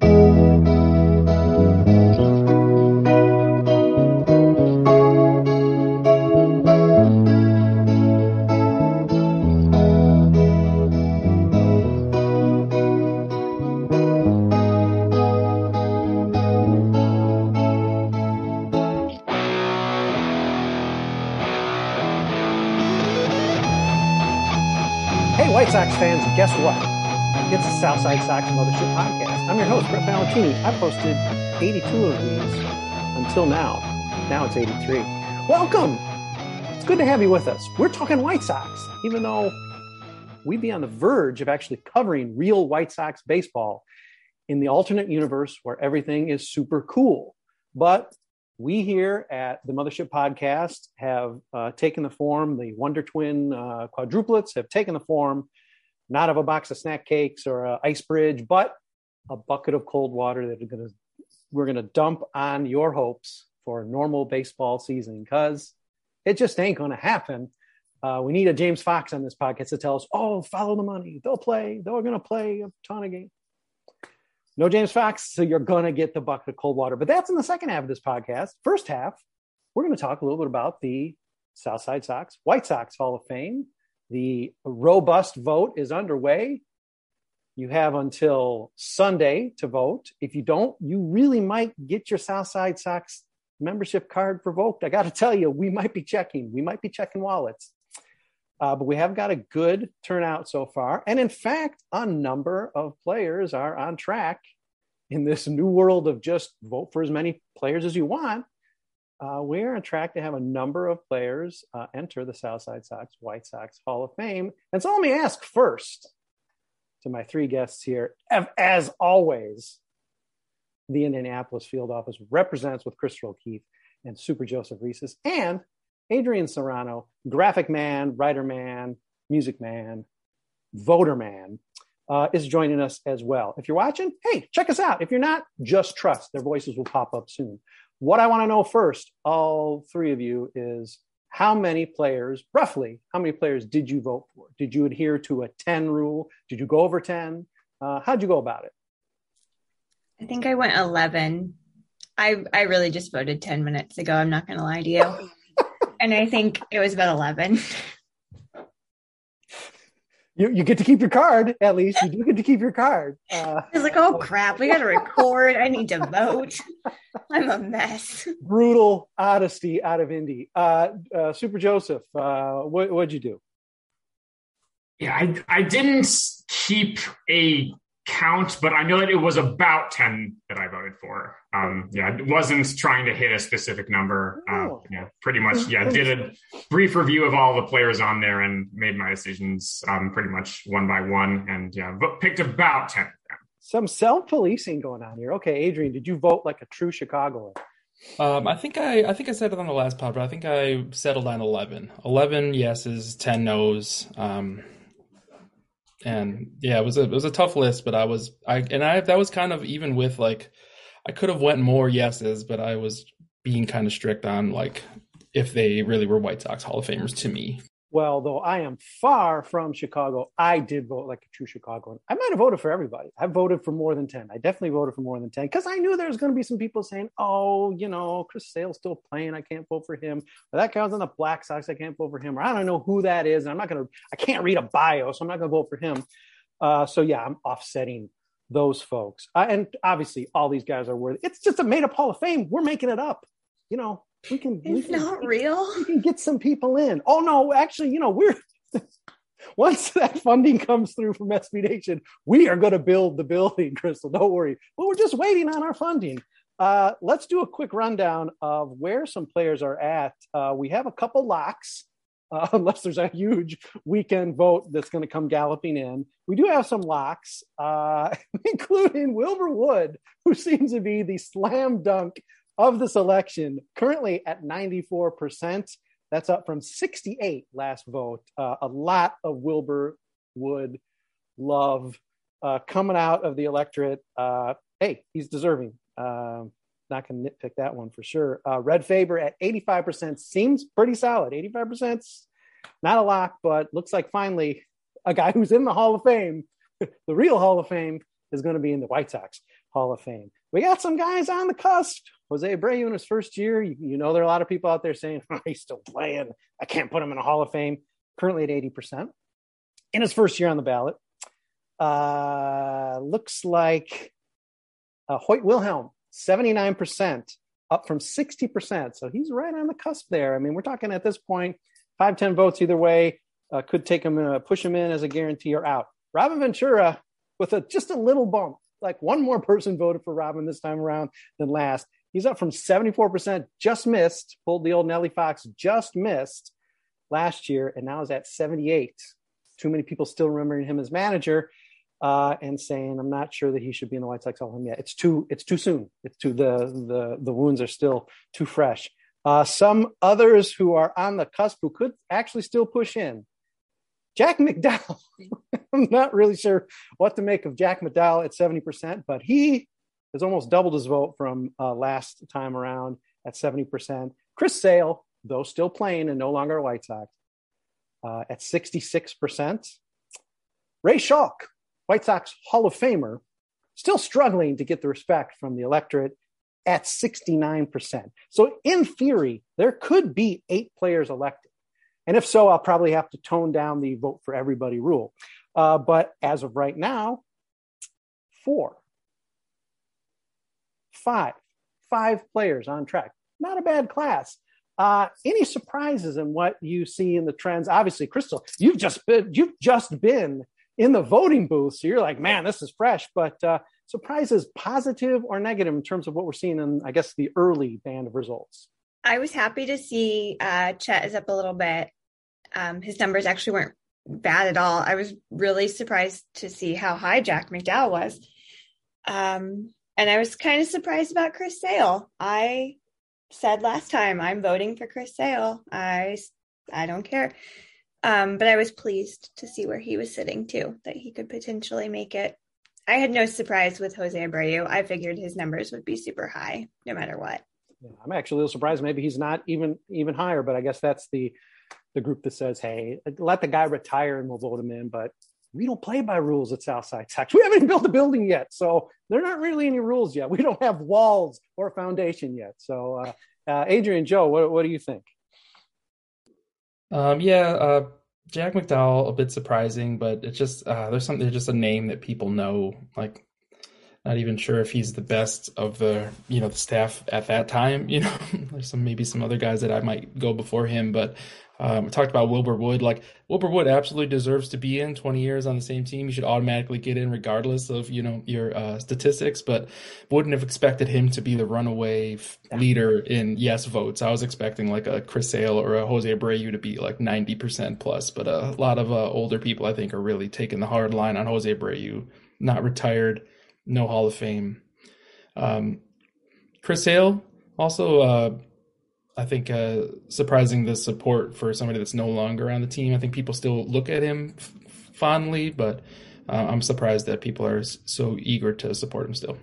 Hey, White Sox fans, guess what? It's the Southside Sox Mothership Podcast. I'm your host, Brett Ballantini. I've posted 82 of these until now. Now it's 83. Welcome! It's good to have you with us. We're talking White Sox, even though we'd be on the verge of actually covering real White Sox baseball in the alternate universe where everything is super cool. But we here at the Mothership Podcast have uh, taken the form, the Wonder Twin uh, quadruplets have taken the form not of a box of snack cakes or an ice bridge, but a bucket of cold water that are gonna, we're going to dump on your hopes for a normal baseball season because it just ain't going to happen. Uh, we need a James Fox on this podcast to tell us, oh, follow the money. They'll play. They're going to play a ton of games. No James Fox, so you're going to get the bucket of cold water. But that's in the second half of this podcast. First half, we're going to talk a little bit about the Southside Sox, White Sox Hall of Fame. The robust vote is underway. You have until Sunday to vote. If you don't, you really might get your Southside Sox membership card revoked. I got to tell you, we might be checking. We might be checking wallets. Uh, but we have got a good turnout so far. And in fact, a number of players are on track in this new world of just vote for as many players as you want. Uh, we're on track to have a number of players uh, enter the Southside Sox White Sox Hall of Fame. And so let me ask first to my three guests here, as always, the Indianapolis field office represents with Crystal O'Keefe and Super Joseph Resis and Adrian Serrano, graphic man, writer man, music man, voter man, uh, is joining us as well. If you're watching, hey, check us out. If you're not, just trust. Their voices will pop up soon. What I want to know first, all three of you, is how many players, roughly, how many players did you vote for? Did you adhere to a 10 rule? Did you go over 10? Uh, how'd you go about it? I think I went 11. I, I really just voted 10 minutes ago. I'm not going to lie to you. and I think it was about 11. You, you get to keep your card, at least. You do get to keep your card. Uh, I was like, oh crap, we got to record. I need to vote. I'm a mess. Brutal honesty out of Indy. Uh, uh, Super Joseph, uh, what, what'd you do? Yeah, I, I didn't keep a count, but I know that it was about 10 that I voted for. Um, yeah, I wasn't trying to hit a specific number. Uh, oh. yeah, pretty much. Yeah, did a brief review of all the players on there and made my decisions um, pretty much one by one. And yeah, but picked about 10. Some self policing going on here. Okay, Adrian, did you vote like a true Chicagoan? Um, I think I, I think I said it on the last pod, but I think I settled on eleven. Eleven yeses, ten nos. Um, and yeah, it was a it was a tough list, but I was I and I that was kind of even with like I could have went more yeses, but I was being kind of strict on like if they really were White Sox Hall of Famers to me. Well, though I am far from Chicago, I did vote like a true Chicagoan. I might have voted for everybody. I voted for more than 10. I definitely voted for more than 10 because I knew there was going to be some people saying, oh, you know, Chris Sale's still playing. I can't vote for him. Or that guy's on the Black Sox. I can't vote for him. Or I don't know who that is. And I'm not going to, I can't read a bio, so I'm not going to vote for him. Uh, so yeah, I'm offsetting those folks. Uh, and obviously, all these guys are worthy. It's just a made up Hall of Fame. We're making it up. You know, we can. It's we can, not real. We can get some people in. Oh no, actually, you know, we're once that funding comes through from SB Nation, we are going to build the building, Crystal. Don't worry. But we're just waiting on our funding. Uh, let's do a quick rundown of where some players are at. Uh, we have a couple locks. uh, unless there's a huge weekend vote that's going to come galloping in. We do have some locks, uh, including Wilbur Wood, who seems to be the slam dunk of this election, currently at 94%. That's up from 68 last vote. Uh, a lot of Wilbur Wood love uh, coming out of the electorate. Uh, hey, he's deserving. Uh, not going to nitpick that one for sure. Uh, Red Faber at 85% seems pretty solid. 85% not a lock, but looks like finally a guy who's in the Hall of Fame, the real Hall of Fame, is going to be in the White Sox Hall of Fame. We got some guys on the cusp. Jose Abreu in his first year, you, you know, there are a lot of people out there saying, oh, he's still playing. I can't put him in a Hall of Fame. Currently at 80%. In his first year on the ballot. Uh, looks like uh, Hoyt Wilhelm, 79%, up from 60%. So he's right on the cusp there. I mean, we're talking at this point, five ten votes either way uh, could take him, uh, push him in as a guarantee or out. Robin Ventura with a just a little bump, like one more person voted for Robin this time around than last. He's up from 74%, just missed, pulled the old Nelly Fox, just missed last year, and now is at 78. Too many people still remembering him as manager uh, and saying, "I'm not sure that he should be in the White Sox Hall of Fame yet. It's too, it's too soon. It's too the the the wounds are still too fresh." Uh, some others who are on the cusp who could actually still push in. Jack McDowell. I'm not really sure what to make of Jack McDowell at 70%, but he has almost doubled his vote from uh, last time around at 70%. Chris Sale, though still playing and no longer a White Sox, uh, at 66%. Ray Schalk, White Sox Hall of Famer, still struggling to get the respect from the electorate at 69%. So, in theory, there could be eight players elected. And if so, I'll probably have to tone down the vote for everybody rule. Uh, but as of right now, four, five, five players on track. Not a bad class. Uh, any surprises in what you see in the trends? Obviously, Crystal, you've just been you've just been in the voting booth, so you're like, man, this is fresh. But uh, surprises, positive or negative, in terms of what we're seeing in, I guess, the early band of results. I was happy to see uh, Chet is up a little bit. Um, his numbers actually weren't bad at all. I was really surprised to see how high Jack McDowell was. Um, and I was kind of surprised about Chris Sale. I said last time I'm voting for Chris Sale. I I don't care. Um, but I was pleased to see where he was sitting too, that he could potentially make it. I had no surprise with Jose Abreu. I figured his numbers would be super high no matter what. Yeah, I'm actually a little surprised. Maybe he's not even even higher, but I guess that's the the group that says, "Hey, let the guy retire and we'll vote him in." But we don't play by rules at Southside Sox. We haven't built a building yet, so there are not really any rules yet. We don't have walls or foundation yet. So, uh, uh, Adrian, Joe, what, what do you think? Um, yeah, uh, Jack McDowell, a bit surprising, but it's just uh, there's something, there's just a name that people know. Like, not even sure if he's the best of the you know the staff at that time. You know, there's some maybe some other guys that I might go before him, but um, we talked about Wilbur Wood. Like Wilbur Wood absolutely deserves to be in 20 years on the same team. You should automatically get in regardless of you know your uh, statistics. But wouldn't have expected him to be the runaway f- leader in yes votes. I was expecting like a Chris Sale or a Jose Abreu to be like 90 percent plus. But a lot of uh, older people I think are really taking the hard line on Jose Abreu. Not retired, no Hall of Fame. Um, Chris Sale also. Uh, I think uh, surprising the support for somebody that's no longer on the team. I think people still look at him f- fondly, but uh, I'm surprised that people are so eager to support him still.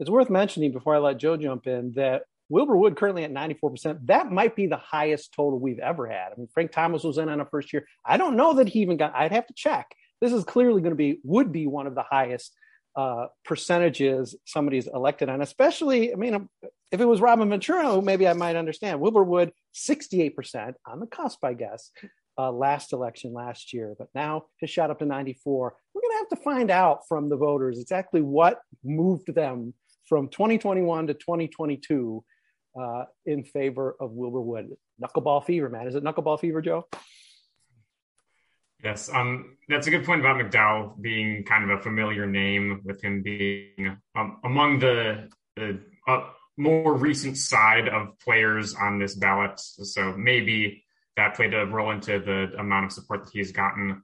It's worth mentioning before I let Joe jump in that Wilbur Wood currently at 94%. That might be the highest total we've ever had. I mean, Frank Thomas was in on a first year. I don't know that he even got, I'd have to check. This is clearly going to be, would be one of the highest uh, percentages somebody's elected on, especially, I mean, if it was Robin Ventura, maybe I might understand. Wilbur Wood, 68% on the cusp, I guess, uh, last election last year, but now has shot up to 94. We're going to have to find out from the voters exactly what moved them from 2021 to 2022 uh, in favor of Wilbur Wood. Knuckleball fever, man. Is it knuckleball fever, Joe? Yes, um, that's a good point about McDowell being kind of a familiar name, with him being um, among the, the uh, more recent side of players on this ballot. So maybe that played a role into the amount of support that he's gotten.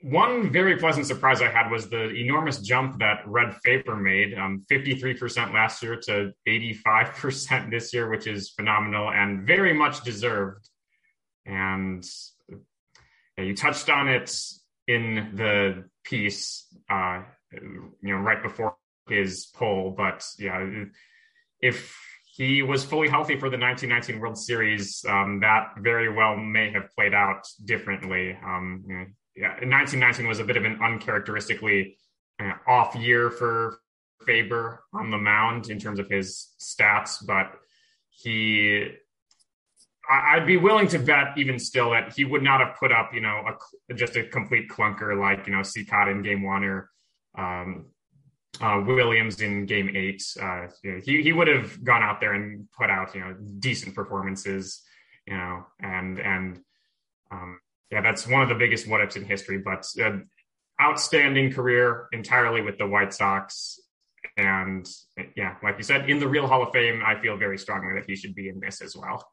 One very pleasant surprise I had was the enormous jump that Red Faber made, um, 53% last year to 85% this year, which is phenomenal and very much deserved. And you touched on it in the piece, uh, you know, right before his poll, but yeah, if he was fully healthy for the 1919 World Series, um, that very well may have played out differently. Um, yeah, 1919 was a bit of an uncharacteristically uh, off year for Faber on the mound in terms of his stats, but he I'd be willing to bet even still that he would not have put up, you know, a, just a complete clunker like, you know, Cicotte in game one or um, uh, Williams in game eight. Uh, he, he would have gone out there and put out, you know, decent performances, you know, and, and um, yeah, that's one of the biggest what ifs in history, but uh, outstanding career entirely with the White Sox. And yeah, like you said, in the real Hall of Fame, I feel very strongly that he should be in this as well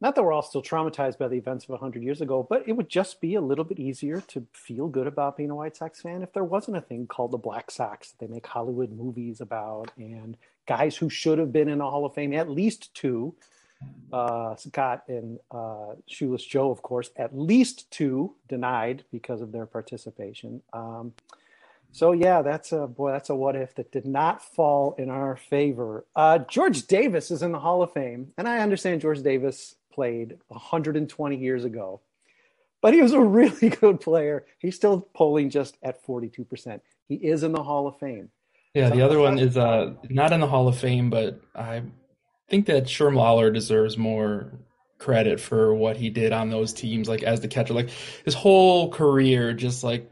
not that we're all still traumatized by the events of 100 years ago, but it would just be a little bit easier to feel good about being a White Sox fan if there wasn't a thing called the Black Sox that they make Hollywood movies about and guys who should have been in the Hall of Fame, at least two, uh, Scott and uh, Shoeless Joe, of course, at least two denied because of their participation. Um, so yeah, that's a boy. That's a what if that did not fall in our favor. Uh, George Davis is in the Hall of Fame, and I understand George Davis played 120 years ago. But he was a really good player. He's still polling just at 42%. He is in the Hall of Fame. Yeah, the other one is uh, not in the Hall of Fame, but I think that Sherm Lollar deserves more credit for what he did on those teams, like as the catcher. Like his whole career, just like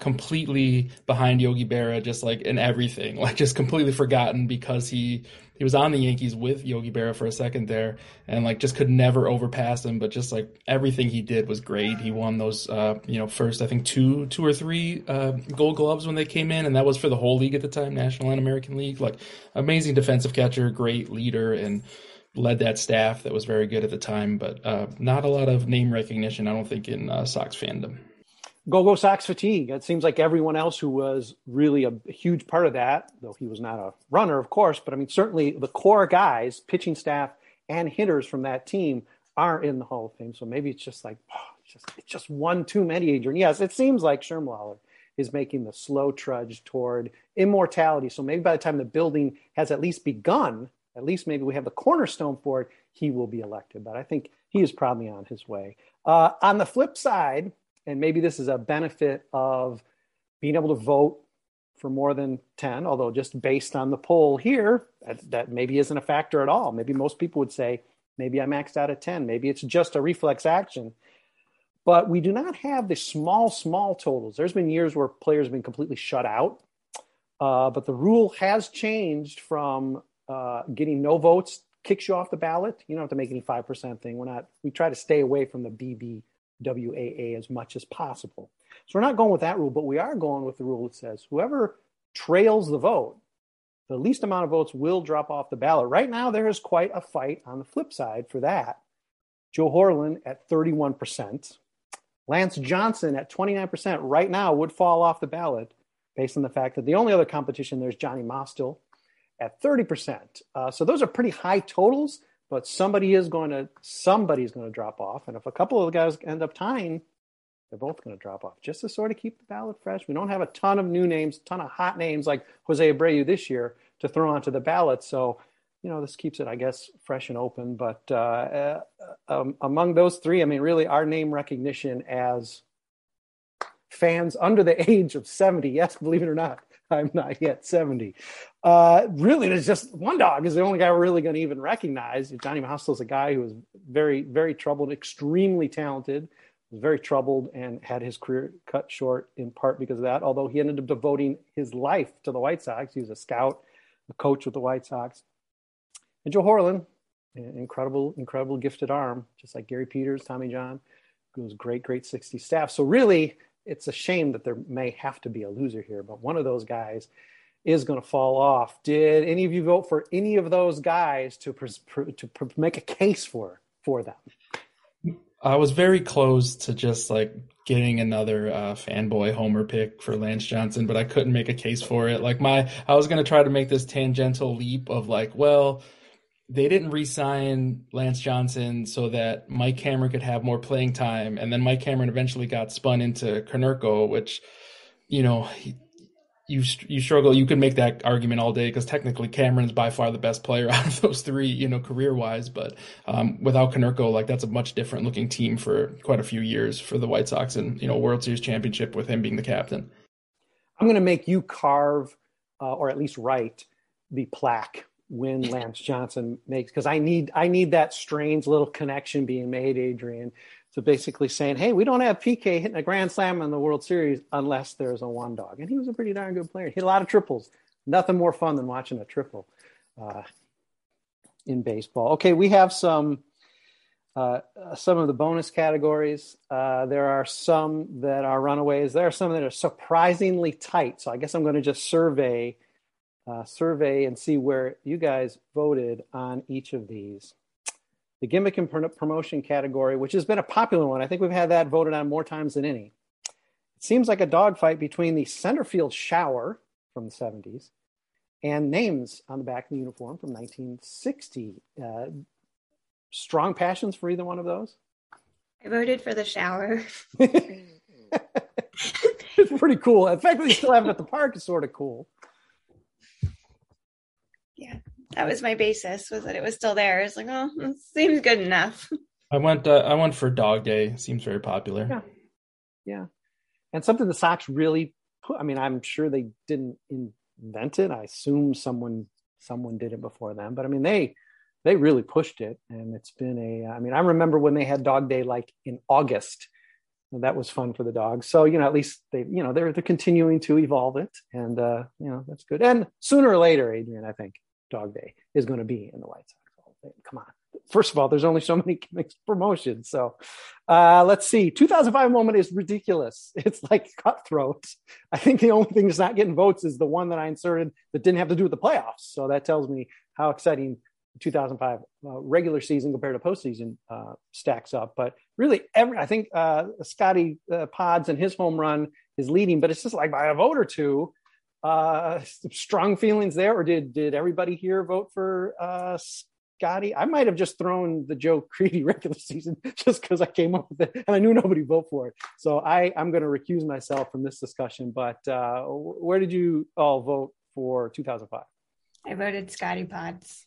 completely behind Yogi Berra, just like in everything, like just completely forgotten because he he was on the Yankees with Yogi Berra for a second there, and like just could never overpass him. But just like everything he did was great. He won those, uh, you know, first I think two two or three uh, Gold Gloves when they came in, and that was for the whole league at the time, National and American League. Like amazing defensive catcher, great leader, and led that staff that was very good at the time. But uh, not a lot of name recognition, I don't think, in uh, Sox fandom. Go Go Sox fatigue. It seems like everyone else who was really a, huge part of that, though he was not a runner, of course, but I mean, certainly the core guys, pitching staff, and hitters from that team are in the Hall of Fame. So maybe it's just like, oh, it's just, it's just one too many, Adrian. Yes, it seems like Sherm Lollar is making the slow trudge toward immortality. So maybe by the time the building has at least begun, at least maybe we have the cornerstone for it, he will be elected. But I think he is probably on his way. Uh, on the flip side, and maybe this is a benefit of being able to vote for more than 10 although just based on the poll here that, that maybe isn't a factor at all. Maybe most people would say maybe i maxed out at 10 maybe it's just a reflex action. But we do not have the small small totals. There's been years where players have been completely shut out. Uh, but the rule has changed from uh, getting no votes kicks you off the ballot. You don't have to make any 5% thing. We're not we try to stay away from the bb WAA as much as possible. So we're not going with that rule, but we are going with the rule that says whoever trails the vote, the least amount of votes will drop off the ballot. Right now, there is quite a fight on the flip side for that. Joe Horlen at 31%. Lance Johnson at 29% right now would fall off the ballot based on the fact that the only other competition there's Johnny Mostil at 30%. Uh, so those are pretty high totals but somebody is going to somebody's going to drop off. And if a couple of the guys end up tying they're both going to drop off just to sort of keep the ballot fresh. We don't have a ton of new names ton of hot names like jose abreu this year to throw onto the ballot. So you know this keeps it i guess fresh and open. But uh, uh, um, among those three i mean really our name recognition as fans under the age of 70 yes believe it or not I'm not yet 70. Uh, really, there's just one dog is the only guy we're really going to even recognize. Johnny is a guy who was very, very troubled, extremely talented, was very troubled, and had his career cut short in part because of that. Although he ended up devoting his life to the White Sox, he was a scout, a coach with the White Sox. And Joe Horlen, incredible, incredible gifted arm, just like Gary Peters, Tommy John, who was great, great 60 staff. So really, it's a shame that there may have to be a loser here, but one of those guys is going to fall off. Did any of you vote for any of those guys to to make a case for for them? I was very close to just like getting another uh, fanboy homer pick for Lance Johnson, but I couldn't make a case for it. Like my, I was gonna try to make this tangential leap of like, well, they didn't re-sign Lance Johnson so that Mike Cameron could have more playing time, and then Mike Cameron eventually got spun into Konerko, which, you know, he, you you struggle. You can make that argument all day because technically Cameron's by far the best player out of those three, you know, career wise. But um, without Konerko, like that's a much different looking team for quite a few years for the White Sox, and you know, World Series championship with him being the captain. I'm going to make you carve, uh, or at least write, the plaque when Lance Johnson makes because I need I need that strange little connection being made, Adrian. So basically saying, hey, we don't have PK hitting a grand slam in the World Series unless there's a one dog. And he was a pretty darn good player. He hit a lot of triples. Nothing more fun than watching a triple uh, in baseball. Okay, we have some uh, some of the bonus categories. Uh, there are some that are runaways. There are some that are surprisingly tight. So I guess I'm going to just survey uh, survey and see where you guys voted on each of these the gimmick and promotion category, which has been a popular one. I think we've had that voted on more times than any. It seems like a dogfight between the center field shower from the 70s and names on the back of the uniform from 1960. Uh, strong passions for either one of those? I voted for the shower. it's pretty cool. The fact that they still have it at the park is sort of cool. Yeah that was my basis was that it was still there. It's like, oh, it seems good enough. I went. Uh, I went for Dog Day. Seems very popular. Yeah, yeah, and something the Sox really. Put, I mean, I'm sure they didn't invent it. I assume someone someone did it before them, but I mean, they they really pushed it, and it's been a. I mean, I remember when they had Dog Day like in August. And that was fun for the dogs. So you know, at least they, you know, they're they're continuing to evolve it, and uh, you know, that's good. And sooner or later, Adrian, I think Dog Day is going to be in the White Sox. Come on. First of all, there's only so many promotions. So uh, let's see. 2005 moment is ridiculous. It's like cutthroat. I think the only thing that's not getting votes is the one that I inserted that didn't have to do with the playoffs. So that tells me how exciting 2005 uh, regular season compared to postseason uh, stacks up. But really, every I think uh, Scotty uh, Pods and his home run is leading, but it's just like by a vote or two uh, strong feelings there, or did did everybody here vote for uh, Scotty? I might have just thrown the Joe Crede regular season just because I came up with it and I knew nobody vote for it. So I I'm going to recuse myself from this discussion. But uh, where did you all vote for 2005? I voted Scotty Pods.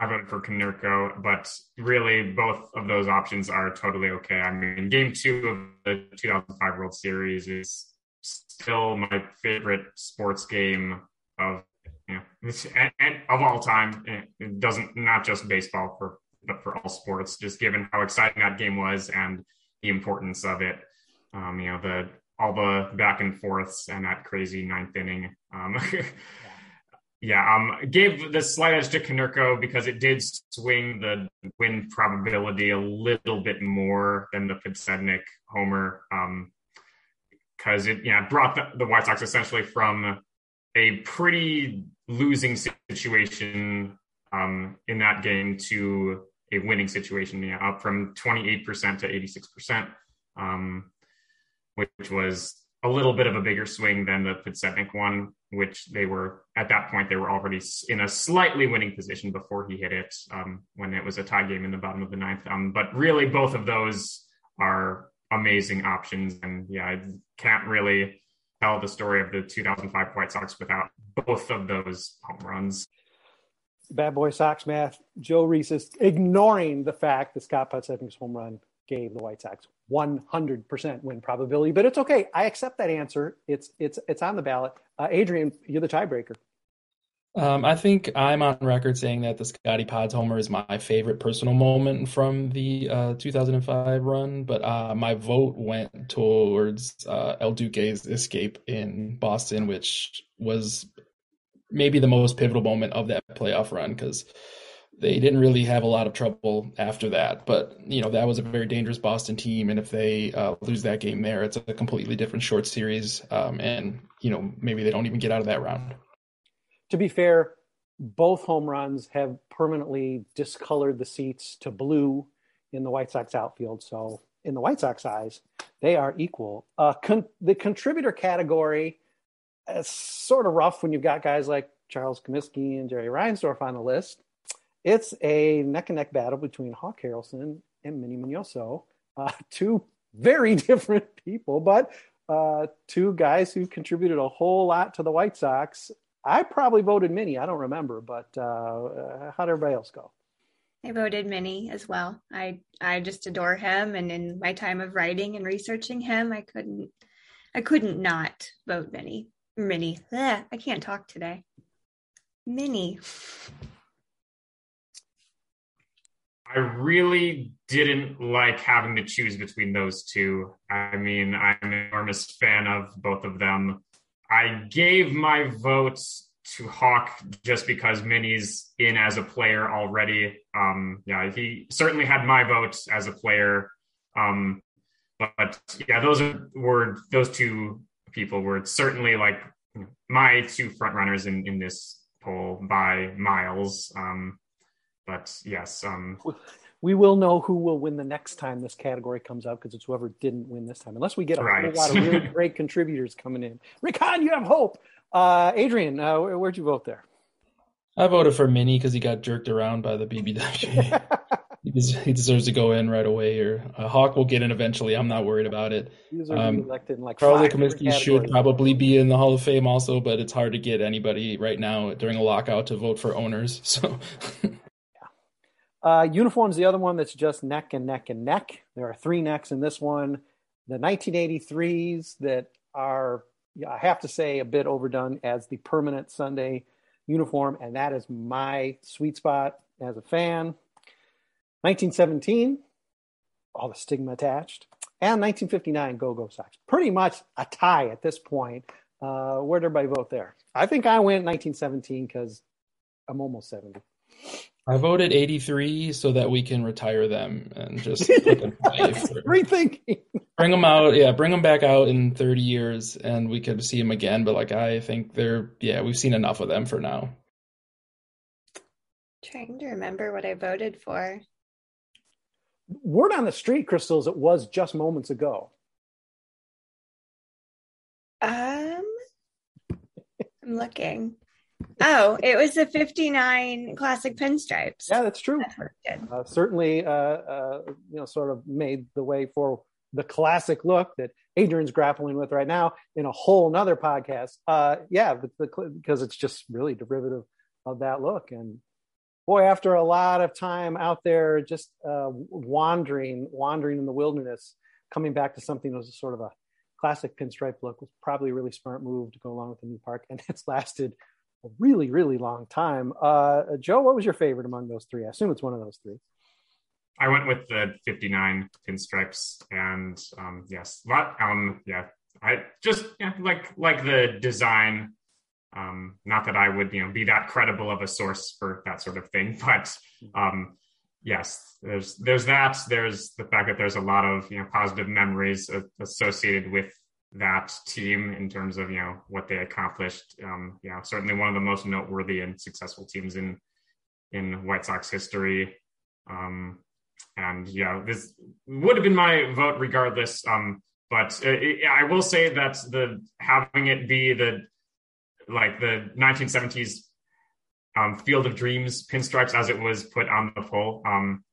I voted for Konerko, but really both of those options are totally okay. I mean, game two of the 2005 World Series is still my favorite sports game of you know and, and of all time. It doesn't not just baseball for but for all sports. Just given how exciting that game was and the importance of it. Um, you know the all the back and forths and that crazy ninth inning. Um, yeah, um, gave the slight edge to Konerko because it did swing the win probability a little bit more than the Podsednik homer. Um, because it yeah brought the, the, White Sox essentially from a pretty losing situation um, in that game to a winning situation, yeah, up from 28% to 86%, um, which was a little bit of a bigger swing than the Podsednik one, which they were at that point they were already in a slightly winning position before he hit it um, when it was a tie game in the bottom of the ninth. Um, but really, both of those are amazing options. And yeah, I can't really tell the story of the 2005 White Sox without both of those home runs. Bad boy Sox math. Joe Reese is ignoring the fact that Scott Podsednik's home run gave the White Sox 100% win probability, but it's okay. I accept that answer. It's it's it's on the ballot. Uh, Adrian, you're the tiebreaker. Um, I think I'm on record saying that the Scotty Pods homer is my favorite personal moment from the uh, 2005 run, but uh, my vote went towards uh, El Duque's escape in Boston, which was maybe the most pivotal moment of that playoff run because they didn't really have a lot of trouble after that. But you know that was a very dangerous Boston team, and if they uh, lose that game there, it's a completely different short series, um, and you know maybe they don't even get out of that round to be fair, both home runs have permanently discolored the seats to blue in the White Sox outfield. So in the White Sox eyes, they are equal. Uh, con- the contributor category is sort of rough when you've got guys like Charles Comiskey and Jerry Reinsdorf on the list. It's a neck and neck battle between Hawk Harrelson and Minnie Minoso, uh, two very different people, but uh, two guys who contributed a whole lot to the White Sox. I probably voted Minnie. I don't remember, but uh, uh how did everybody else go? I voted Minnie as well. I I just adore him, and in my time of writing and researching him, I couldn't I couldn't not vote Minnie. Minnie. Ugh, I can't talk today. Minnie. I really didn't like having to choose between those two. I mean, I'm an enormous fan of both of them. I gave my vote to Hawk just because Minnie's in as a player already. Um, yeah, he certainly had my vote as a player. Um, but yeah, those were those two people were certainly like my two front runners in in this poll by miles. Um, but yes, um, we will know who will win the next time this category comes out because it's whoever didn't win this time, unless we get a right. whole lot of really great contributors coming in. Rick Hahn, you have hope. Uh, Adrian, uh, where'd you vote there? I voted for Minnie because he got jerked around by the BBW. he, des- he, deserves to go in right away. Or uh, Hawk will get in eventually. I'm not worried about it. Um, elected in like Charlie Comiskey should probably be in the Hall of Fame also, but it's hard to get anybody right now during a lockout to vote for owners. So. Uh, uniforms, the other one that's just neck and neck and neck. There are three necks in this one. The 1983s that are I have to say, a bit overdone as the permanent Sunday uniform, and that is my sweet spot as a fan. 1917, all the stigma attached, and 1959, Go Go Sox. Pretty much a tie at this point. Uh, where'd everybody vote there? I think I went 1917 because I'm almost 70. I voted 83 so that we can retire them and just rethinking. Bring them out, yeah, bring them back out in 30 years and we could see them again. But like, I think they're, yeah, we've seen enough of them for now. Trying to remember what I voted for. Word on the street, Crystals, it was just moments ago. Um, I'm looking. Oh, it was the 59 classic pinstripes. Yeah, that's true. uh, certainly, uh, uh, you know, sort of made the way for the classic look that Adrian's grappling with right now in a whole nother podcast. Uh, yeah, because it's just really derivative of that look. And boy, after a lot of time out there, just uh, wandering, wandering in the wilderness, coming back to something that was sort of a classic pinstripe look was probably a really smart move to go along with the new park. And it's lasted a really, really long time. Uh, Joe, what was your favorite among those three? I assume it's one of those three. I went with the 59 pinstripes, and um, yes, lot, um, yeah, I just yeah, like like the design. Um, not that I would you know be that credible of a source for that sort of thing, but um, yes, there's there's that. There's the fact that there's a lot of you know positive memories associated with that team in terms of you know what they accomplished. Um, you know, certainly one of the most noteworthy and successful teams in in White Sox history. Um, and yeah, this would have been my vote regardless. Um, but it, I will say that the having it be the like the 1970s um, Field of Dreams pinstripes as it was put on the poll. Um,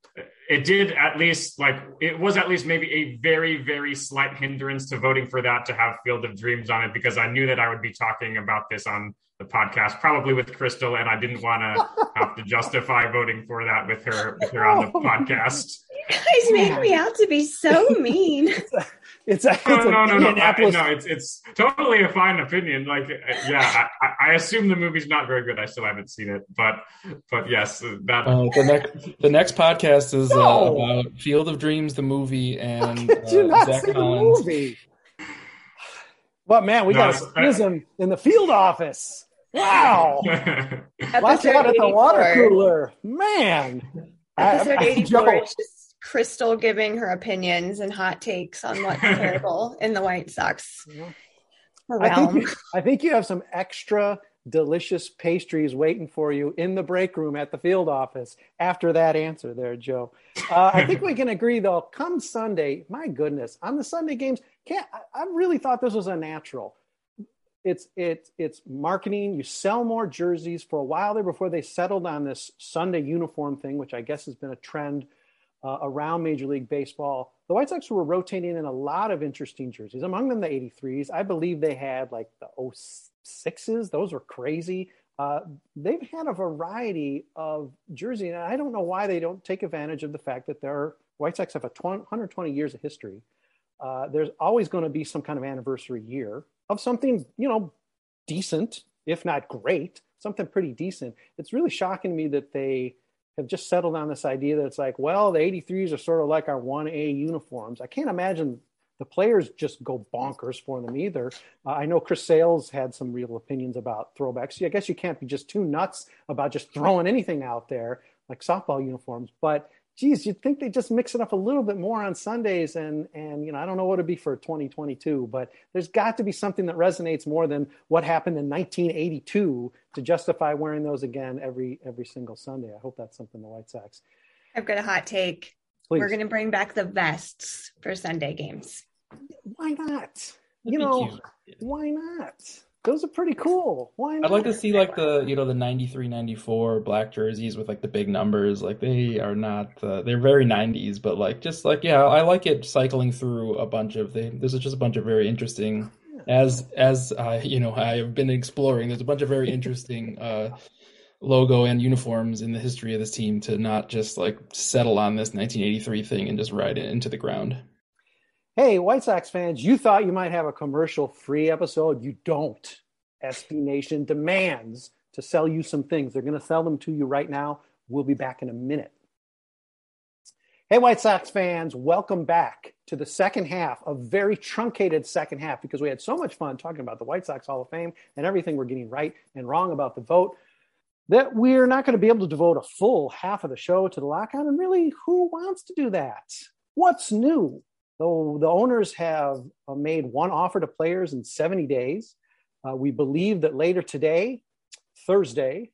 it did at least like it was at least maybe a very very slight hindrance to voting for that to have Field of Dreams on it because I knew that I would be talking about this on the podcast probably with Crystal and I didn't want to have to justify voting for that with her with her on the oh podcast. You guys make me out to be so mean. It's a, it's no, no, no, no, no. It's it's totally a fine opinion. Like, uh, yeah, I, I, assume the movie's not very good. I still haven't seen it, but but yes, that uh, the next the next podcast is uh, no. uh, about Field of Dreams, the movie, and uh, Zach Collins. Movie? Well, man, we no, got a schism in the field office. Wow! Watch out at the water cooler, man. Episode eighty-four. I, just Crystal giving her opinions and hot takes on what's terrible in the White Sox realm. I think, you, I think you have some extra delicious pastries waiting for you in the break room at the field office after that answer there, Joe. Uh, I think we can agree, though, come Sunday, my goodness, on the Sunday games, can't, I, I really thought this was a natural. It's it's it's marketing. You sell more jerseys for a while there before they settled on this Sunday uniform thing, which I guess has been a trend uh, around Major League Baseball. The White Sox were rotating in a lot of interesting jerseys, among them the 83s. I believe they had like the 06s, those were crazy. Uh, they've had a variety of jerseys, and I don't know why they don't take advantage of the fact that their White Sox have a 20, 120 years of history. Uh, there's always going to be some kind of anniversary year of something, you know, decent, if not great, something pretty decent. It's really shocking to me that they have just settled on this idea that it's like, well, the 83s are sort of like our 1A uniforms. I can't imagine the players just go bonkers for them either. Uh, I know Chris Sales had some real opinions about throwbacks. I guess you can't be just too nuts about just throwing anything out there like softball uniforms, but geez, you'd think they just mix it up a little bit more on Sundays. And, and, you know, I don't know what it'd be for 2022, but there's got to be something that resonates more than what happened in 1982 to justify wearing those again every, every single Sunday. I hope that's something the White Sox. I've got a hot take. Please. We're going to bring back the vests for Sunday games. Why not? you know, why not? Those are pretty cool. Why not? I'd like to see like the you know the 93, 94 black jerseys with like the big numbers. Like they are not uh, they're very 90s, but like just like yeah, I like it cycling through a bunch of they. There's just a bunch of very interesting as as uh, you know I've been exploring. There's a bunch of very interesting. uh logo and uniforms in the history of this team to not just like settle on this 1983 thing and just ride it into the ground. Hey, White Sox fans, you thought you might have a commercial free episode. You don't. SB Nation demands to sell you some things. They're going to sell them to you right now. We'll be back in a minute. Hey, White Sox fans, welcome back to the second half, a very truncated second half, because we had so much fun talking about the White Sox Hall of Fame and everything we're getting right and wrong about the vote that we're not going to be able to devote a full half of the show to the lockout. And really, who wants to do that? What's new? Though the owners have uh, made one offer to players in 70 days, uh, we believe that later today, Thursday,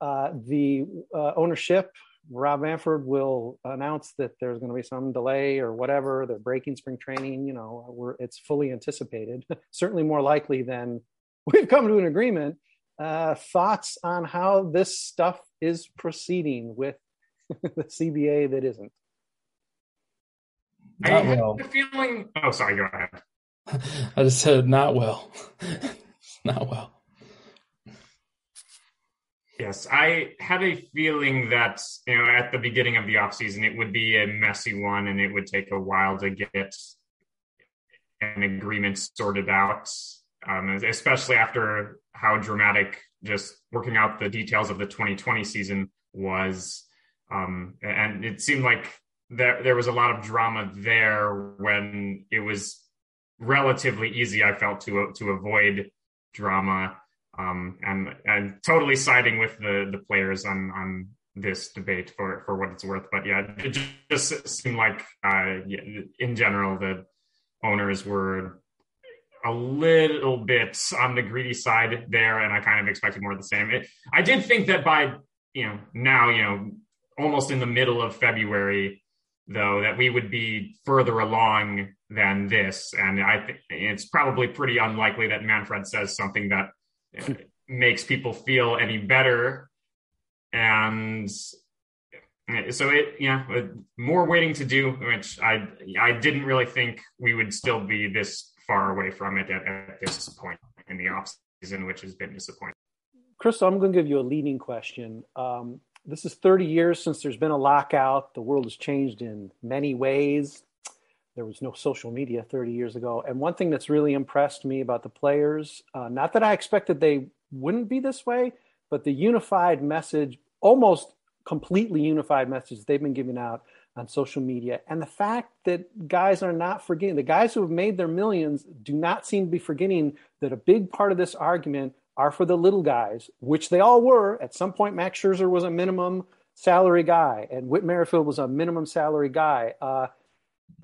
uh, the uh, ownership, Rob Manfred, will announce that there's going to be some delay or whatever. They're breaking spring training. You know, it's fully anticipated. Certainly more likely than we've come to an agreement. Uh, thoughts on how this stuff is proceeding with the CBA that isn't? Not I well. the feeling. Oh, sorry. Go ahead. I just said not well. not well. Yes, I had a feeling that you know at the beginning of the offseason it would be a messy one and it would take a while to get an agreement sorted out, um, especially after how dramatic just working out the details of the 2020 season was. Um, and it seemed like there there was a lot of drama there when it was relatively easy. I felt to to avoid drama, um, and and totally siding with the the players on on this debate for for what it's worth. But yeah, it just seemed like uh, in general the owners were a little bit on the greedy side there, and I kind of expected more of the same. It, I did think that by you know now you know almost in the middle of February though, that we would be further along than this. And I think it's probably pretty unlikely that Manfred says something that makes people feel any better. And so it, yeah, more waiting to do, which I, I didn't really think we would still be this far away from it at, at this point in the off season, which has been disappointing. Crystal, I'm going to give you a leading question. Um, this is 30 years since there's been a lockout. The world has changed in many ways. There was no social media 30 years ago. And one thing that's really impressed me about the players, uh, not that I expected they wouldn't be this way, but the unified message, almost completely unified message they've been giving out on social media. And the fact that guys are not forgetting, the guys who have made their millions do not seem to be forgetting that a big part of this argument are for the little guys, which they all were. At some point, Max Scherzer was a minimum salary guy, and Whit Merrifield was a minimum salary guy. Uh,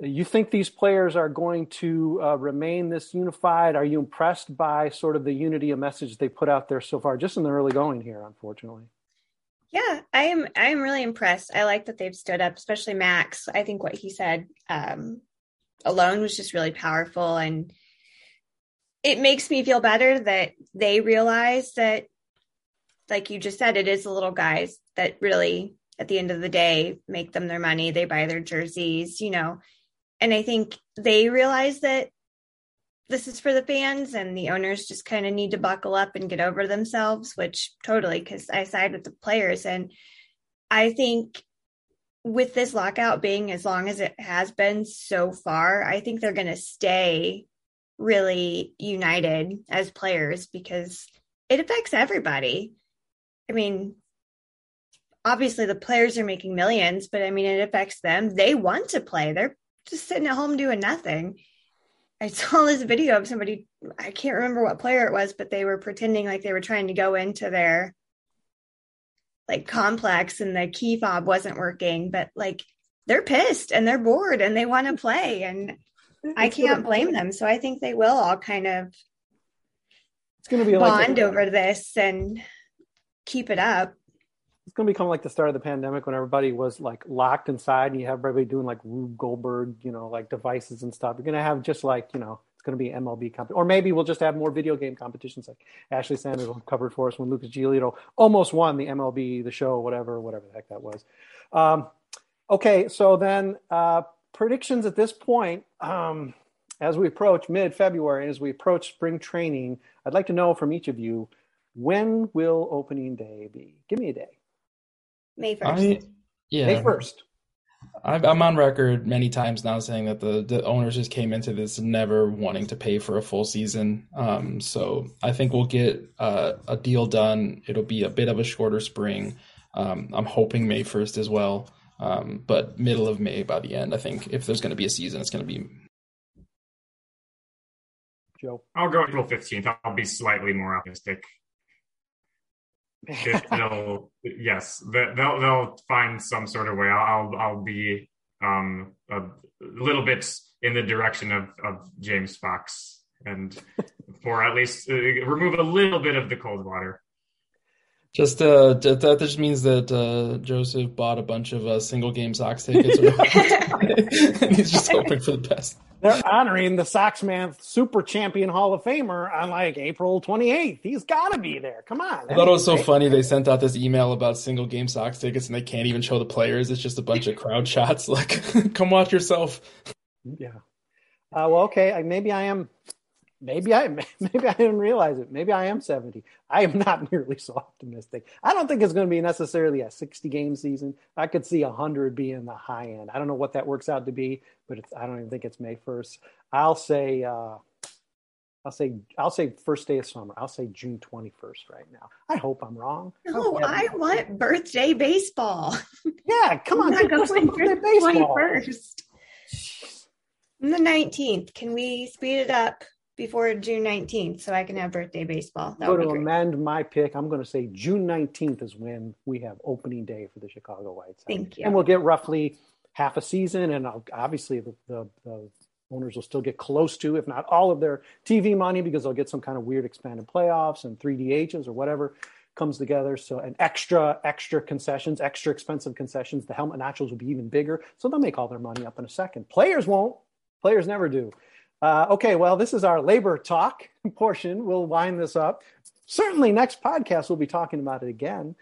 You think these players are going to uh, remain this unified? Are you impressed by sort of the unity of message they put out there so far, just in the early going here, unfortunately? Yeah, I am. I am really impressed. I like that they've stood up, especially Max. I think what he said um, alone was just really powerful, and it makes me feel better that they realize that, like you just said, it is the little guys that really, at the end of the day, make them their money. They buy their jerseys, you know, and I think they realize that this is for the fans and the owners just kind of need to buckle up and get over themselves, which totally, because I side with the players. And I think with this lockout being as long as it has been so far, I think they're going to stay really united as players because it affects everybody. I mean, obviously the players are making millions, but I mean, it affects them. They want to play, they're just sitting at home doing nothing. I saw this video of somebody, I can't remember what player it was, but they were pretending like they were trying to go into their like complex and the key fob wasn't working, but like they're pissed and they're bored and they want to play and I can't blame them. So I think they will all kind of it's going to be bond like over this and keep it up it's going to become like the start of the pandemic when everybody was like locked inside and you have everybody doing like Rube Goldberg, you know, like devices and stuff. You're going to have just like, you know, it's going to be MLB comp, or maybe we'll just have more video game competitions like Ashley Sanders covered for us when Lucas Giolito almost won the MLB, the show, whatever, whatever the heck that was. Um, okay. So then, uh, predictions at this point, um, as we approach mid February, as we approach spring training, I'd like to know from each of you, when will opening day be? Give me a day. May 1st. yeah. May 1st. I'm on record many times now saying that the, the owners just came into this never wanting to pay for a full season. Um, so I think we'll get uh, a deal done. It'll be a bit of a shorter spring. Um, I'm hoping May 1st as well. Um, but middle of May by the end, I think if there's going to be a season, it's going to be. Joe. I'll go April 15th. I'll be slightly more optimistic they'll yes they'll they'll find some sort of way i'll i'll be um a little bit in the direction of of james fox and for at least uh, remove a little bit of the cold water just uh, that just means that uh, Joseph bought a bunch of uh, single game Sox tickets, and he's just hoping for the best. They're honoring the Sox Man Super Champion Hall of Famer on like April 28th. He's got to be there. Come on. I thought it was so funny. They sent out this email about single game Sox tickets, and they can't even show the players. It's just a bunch of crowd shots. Like, come watch yourself. Yeah. Uh, well, okay. Maybe I am maybe I maybe I didn't realize it. Maybe I am 70. I am not nearly so optimistic. I don't think it's going to be necessarily a 60 game season. I could see 100 being the high end. I don't know what that works out to be, but I don't even think it's May 1st. I'll say uh, I'll say I'll say first day of summer. I'll say June 21st right now. I hope I'm wrong. No, I, I want birthday baseball. Yeah, come on, I'm not going birthday baseball. 21st. the 19th. Can we speed it up? Before June 19th so I can have birthday baseball. That I'm going to amend my pick. I'm going to say June 19th is when we have opening day for the Chicago White Sox. Thank you. And we'll get roughly half a season, and obviously the, the, the, owners will still get close to, if not all of their TV money, because they'll get some kind of weird expanded playoffs and 3DHs or whatever comes together. So, and extra, extra concessions, extra expensive concessions. The helmet notches will be even bigger. So they'll make all their money up in a second. Players won't. Players never do. Uh, okay, well, this is our labor talk portion. We'll wind this up. Certainly, next podcast, we'll be talking about it again.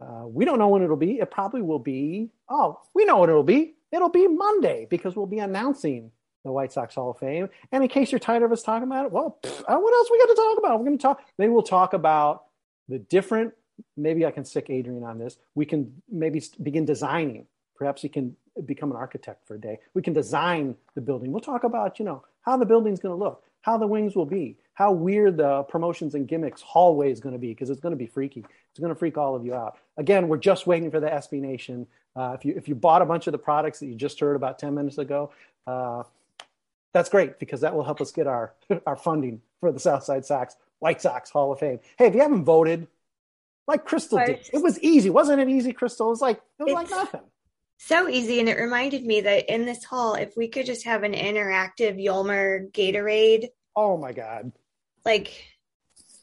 Uh, we don't know when it'll be. It probably will be, oh, we know when it'll be. It'll be Monday because we'll be announcing the White Sox Hall of Fame. And in case you're tired of us talking about it, well, pff, uh, what else we got to talk about? We're going to talk, maybe we'll talk about the different, maybe I can stick Adrian on this. We can maybe begin designing. Perhaps he can become an architect for a day. We can design the building. We'll talk about, you know, how the building's going to look, how the wings will be, how weird the promotions and gimmicks hallway is going to be, because it's going to be freaky. It's going to freak all of you out. Again, we're just waiting for the SB Nation. Uh, if you if you bought a bunch of the products that you just heard about 10 minutes ago, uh, that's great because that will help us get our our funding for the Southside Sox White Sox Hall of Fame. Hey, if you haven't voted, like Crystal did, it was easy, wasn't it? Easy, Crystal. It was like it was like nothing So easy. And it reminded me that in this hall, if we could just have an interactive Yolmer Gatorade. Oh my God. Like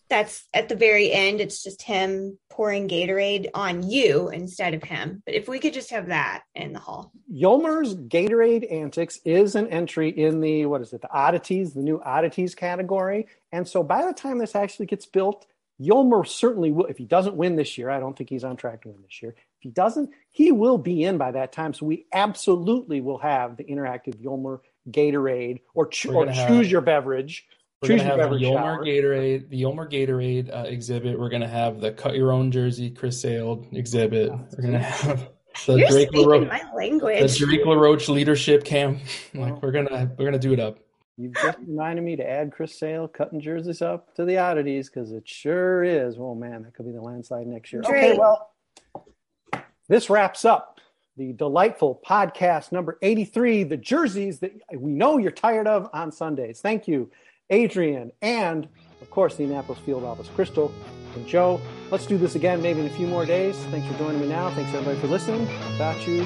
that's at the very end, it's just him pouring Gatorade on you instead of him. But if we could just have that in the hall. Yolmer's Gatorade Antics is an entry in the, what is it, the oddities, the new oddities category. And so by the time this actually gets built, Yolmer certainly will. If he doesn't win this year, I don't think he's on track to win this year. If he doesn't, he will be in by that time. So we absolutely will have the interactive Yolmer Gatorade or, cho- or choose have, your beverage. We're choose gonna your have the beverage Yolmer shower. Gatorade, the Yolmer Gatorade uh, exhibit. We're gonna have the cut your own jersey Chris Sale exhibit. We're gonna have the You're Drake speaking LaRoche, my the. Drake LaRoche leadership camp. Like we're gonna we're gonna do it up. You've just reminded me to add Chris Sale cutting jerseys up to the oddities because it sure is. Oh man, that could be the landslide next year. Okay, well, this wraps up the delightful podcast number 83, the jerseys that we know you're tired of on Sundays. Thank you, Adrian, and of course, the Annapolis Field Office, Crystal and Joe. Let's do this again maybe in a few more days. Thanks for joining me now. Thanks everybody for listening. Without you,